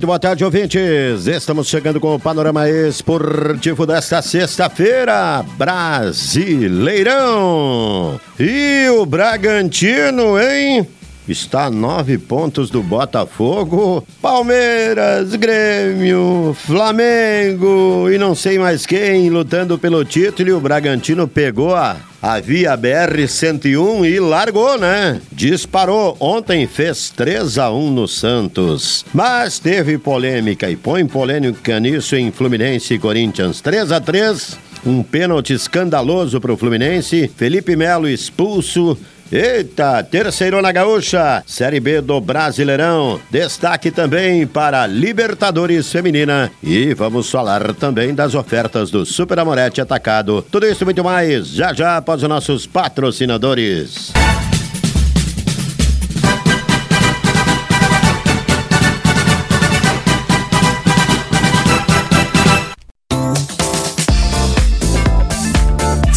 Muito boa tarde, ouvintes. Estamos chegando com o panorama esportivo desta sexta-feira. Brasileirão. E o Bragantino, hein? Está a nove pontos do Botafogo, Palmeiras, Grêmio, Flamengo e não sei mais quem lutando pelo título. E o Bragantino pegou a a via BR-101 e largou, né? Disparou. Ontem fez 3 a 1 no Santos. Mas teve polêmica e põe polêmica nisso em Fluminense e Corinthians. 3 a 3 um pênalti escandaloso para o Fluminense. Felipe Melo expulso. Eita, terceirona gaúcha, Série B do Brasileirão. Destaque também para Libertadores Feminina. E vamos falar também das ofertas do Super Amorete Atacado. Tudo isso e muito mais, já já após os nossos patrocinadores.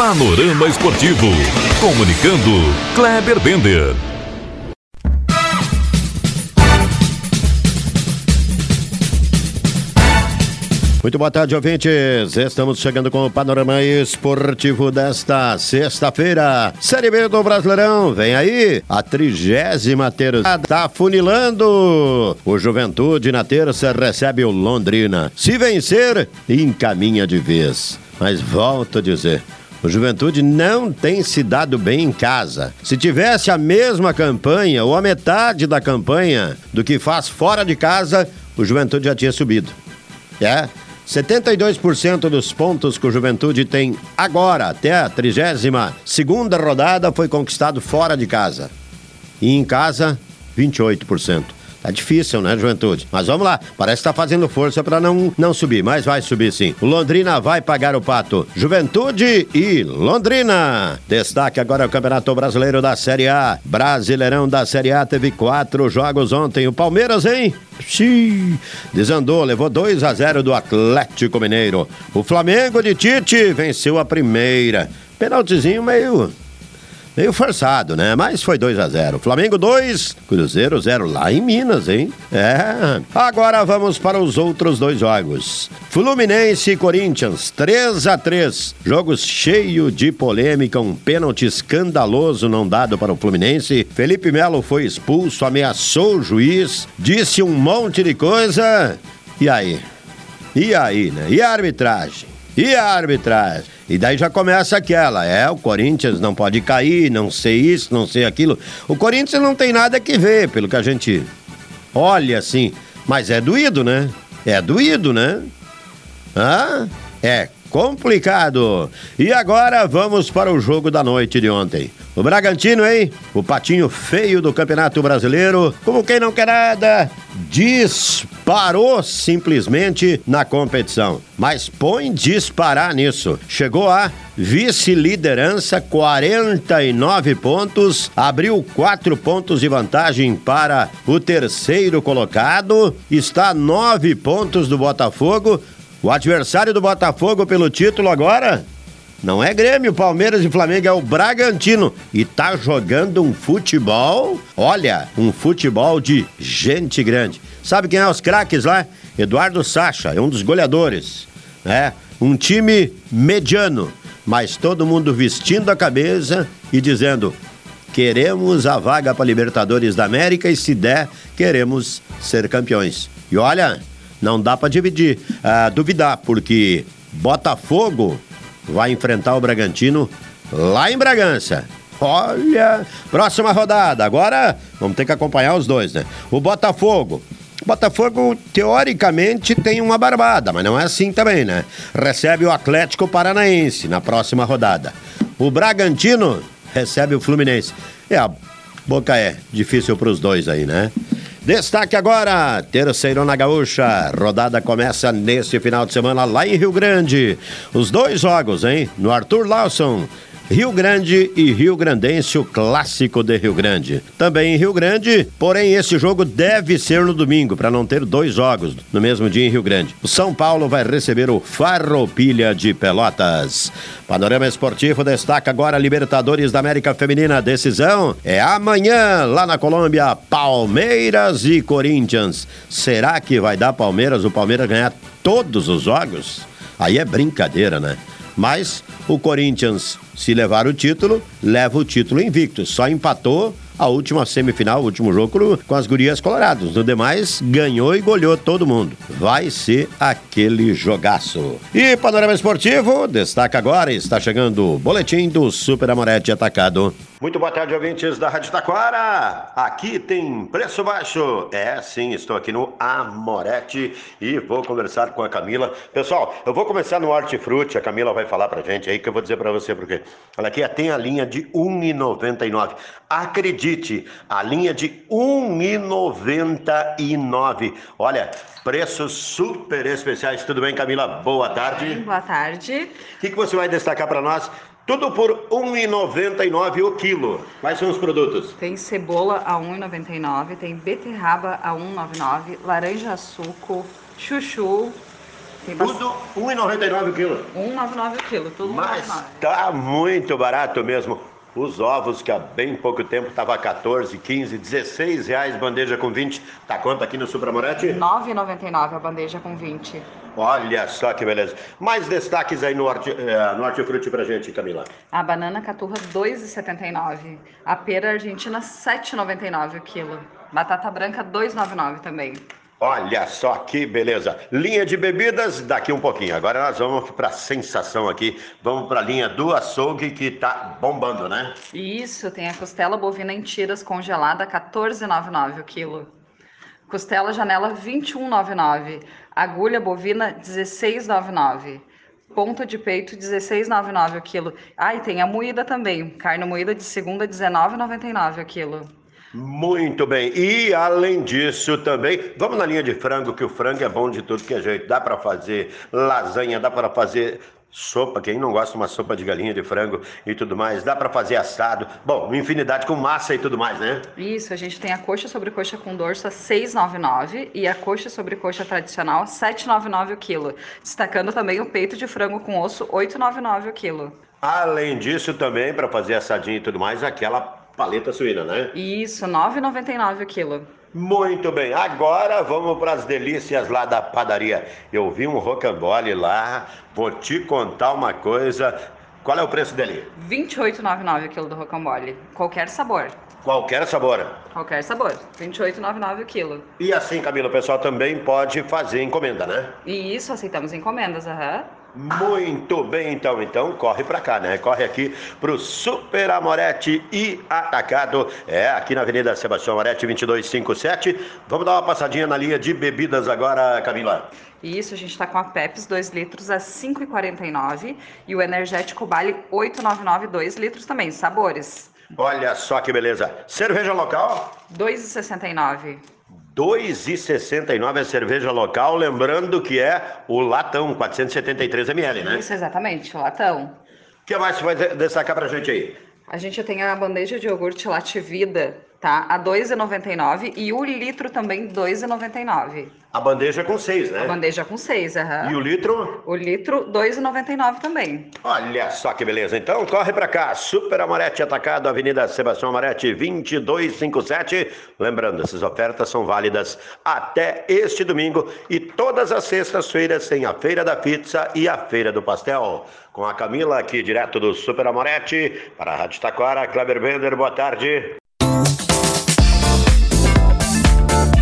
Panorama Esportivo. Comunicando, Kleber Bender. Muito boa tarde, ouvintes. Estamos chegando com o panorama esportivo desta sexta-feira. Série B do Brasileirão. Vem aí a trigésima terça. Tá funilando. O Juventude na terça recebe o Londrina. Se vencer, encaminha de vez. Mas volto a dizer, o Juventude não tem se dado bem em casa. Se tivesse a mesma campanha ou a metade da campanha do que faz fora de casa, o Juventude já tinha subido. É. 72% dos pontos que o Juventude tem agora, até a 32 segunda rodada, foi conquistado fora de casa. E em casa, 28%. Tá difícil, né, Juventude? Mas vamos lá. Parece que tá fazendo força para não, não subir, mas vai subir sim. O Londrina vai pagar o pato. Juventude e Londrina. Destaque agora o Campeonato Brasileiro da Série A. Brasileirão da Série A teve quatro jogos ontem. O Palmeiras, hein? Xiii, desandou, levou 2 a 0 do Atlético Mineiro. O Flamengo de Tite venceu a primeira. Penaltizinho meio Meio forçado, né? Mas foi 2 a 0 Flamengo 2, Cruzeiro 0 lá em Minas, hein? É. Agora vamos para os outros dois jogos. Fluminense e Corinthians 3 a 3 Jogo cheio de polêmica, um pênalti escandaloso não dado para o Fluminense. Felipe Melo foi expulso, ameaçou o juiz, disse um monte de coisa. E aí? E aí, né? E a arbitragem? E a arbitragem? E daí já começa aquela, é, o Corinthians não pode cair, não sei isso, não sei aquilo. O Corinthians não tem nada que ver, pelo que a gente olha assim. Mas é doído, né? É doído, né? Ah, é complicado. E agora vamos para o jogo da noite de ontem. O Bragantino, hein? O patinho feio do Campeonato Brasileiro, como quem não quer nada, disparou simplesmente na competição. Mas põe disparar nisso. Chegou a vice-liderança, 49 pontos, abriu 4 pontos de vantagem para o terceiro colocado, está 9 pontos do Botafogo. O adversário do Botafogo pelo título agora não é Grêmio, Palmeiras e Flamengo, é o Bragantino. E tá jogando um futebol, olha, um futebol de gente grande. Sabe quem é os craques lá? Eduardo Sacha, é um dos goleadores. É, um time mediano, mas todo mundo vestindo a cabeça e dizendo: queremos a vaga para Libertadores da América e se der, queremos ser campeões. E olha, não dá para dividir, uh, duvidar, porque Botafogo vai enfrentar o Bragantino lá em Bragança. Olha, próxima rodada. Agora vamos ter que acompanhar os dois, né? O Botafogo. Botafogo, teoricamente, tem uma barbada, mas não é assim também, né? Recebe o Atlético Paranaense na próxima rodada. O Bragantino recebe o Fluminense. É, a boca é difícil para os dois aí, né? Destaque agora, terceiro na Gaúcha. Rodada começa neste final de semana lá em Rio Grande. Os dois jogos, hein? No Arthur Lawson Rio Grande e Rio Grandense, o clássico de Rio Grande. Também em Rio Grande, porém esse jogo deve ser no domingo, para não ter dois jogos no mesmo dia em Rio Grande. O São Paulo vai receber o Farroupilha de Pelotas. Panorama Esportivo destaca agora Libertadores da América Feminina. Decisão é amanhã, lá na Colômbia, Palmeiras e Corinthians. Será que vai dar Palmeiras, o Palmeiras ganhar todos os jogos? Aí é brincadeira, né? Mas o Corinthians, se levar o título, leva o título invicto. Só empatou a última semifinal, o último jogo com as gurias coloradas. No demais, ganhou e goleou todo mundo. Vai ser aquele jogaço. E Panorama Esportivo, destaca agora, está chegando o boletim do Super Amorete Atacado. Muito boa tarde, ouvintes da Rádio Taquara. Aqui tem preço baixo. É, sim, estou aqui no Amorete e vou conversar com a Camila. Pessoal, eu vou começar no Hortifruti. A Camila vai falar pra gente aí que eu vou dizer pra você porque. Ela aqui tem a linha de R$ 1,99. Acredite, a linha de R$ 1,99. Olha, preços super especiais. Tudo bem, Camila? Boa tarde. Boa tarde. O que, que você vai destacar para nós? Tudo por R$ 1,99 o quilo. Quais são os produtos? Tem cebola a R$ 1,99, tem beterraba a R$ 1,99, laranja suco, chuchu. Tem Tudo R$ 1,99 o quilo. R$ 1,99 o quilo, tudo Mas tá muito barato mesmo. Os ovos, que há bem pouco tempo estava 14, 15, 16 reais, bandeja com 20. Tá quanto aqui no Supramorete? R$ 9,99 a bandeja com 20. Olha só que beleza. Mais destaques aí no, horti, eh, no hortifruti pra gente, Camila. A banana caturra 2,79. A pera argentina 7,99 o quilo. Batata branca 2,99 também. Olha só que beleza. Linha de bebidas daqui um pouquinho. Agora nós vamos para a sensação aqui. Vamos para a linha do açougue que tá bombando, né? Isso, tem a costela bovina em tiras congelada 14,99 o quilo. Costela janela 21,99. Agulha bovina 16,99. Ponto de peito 16,99 o quilo. Ah, e tem a moída também. Carne moída de segunda 19,99 o quilo. Muito bem. E além disso também, vamos na linha de frango, que o frango é bom de tudo que é jeito. Dá para fazer lasanha, dá para fazer sopa, quem não gosta de uma sopa de galinha de frango e tudo mais, dá para fazer assado. Bom, infinidade com massa e tudo mais, né? Isso, a gente tem a coxa sobre coxa com dorso a 6,99 e a coxa sobre coxa tradicional 7,99 o quilo. Destacando também o peito de frango com osso 8,99 o quilo. Além disso também para fazer assadinho e tudo mais, aquela paleta suína, né? Isso, R$ 9,99 o quilo. Muito bem, agora vamos para as delícias lá da padaria. Eu vi um rocambole lá, vou te contar uma coisa. Qual é o preço dele? R$ 28,99 o quilo do rocambole. Qualquer sabor. Qualquer sabor. Qualquer sabor. R$ 28,99 o quilo. E assim, Camila, o pessoal também pode fazer encomenda, né? E isso, aceitamos encomendas, aham. Uhum. Muito bem, então, então corre para cá, né? Corre aqui pro Super Amorete e Atacado. É, aqui na Avenida Sebastião Amorete 2257. Vamos dar uma passadinha na linha de bebidas agora, Camila. Isso, a gente está com a Pepsi 2 litros a 5,49 e o energético Bale 8,99 2 litros também, sabores. Olha só que beleza. Cerveja local? 2,69. 2,69 a cerveja local, lembrando que é o latão, 473 ml, né? Isso, exatamente, o latão. O que mais você vai destacar pra gente aí? A gente tem a bandeja de iogurte Lativida, tá? A 2,99 e o litro também 2,99. A bandeja com seis, né? A bandeja com seis, aham. Uhum. E o litro? O litro, R$ 2,99 também. Olha só que beleza. Então, corre para cá. Super Amorete Atacado, Avenida Sebastião Amorete, 2257. Lembrando, essas ofertas são válidas até este domingo. E todas as sextas-feiras tem a Feira da Pizza e a Feira do Pastel. Com a Camila aqui, direto do Super Amorete, para a Rádio Taquara. Kleber Bender, boa tarde.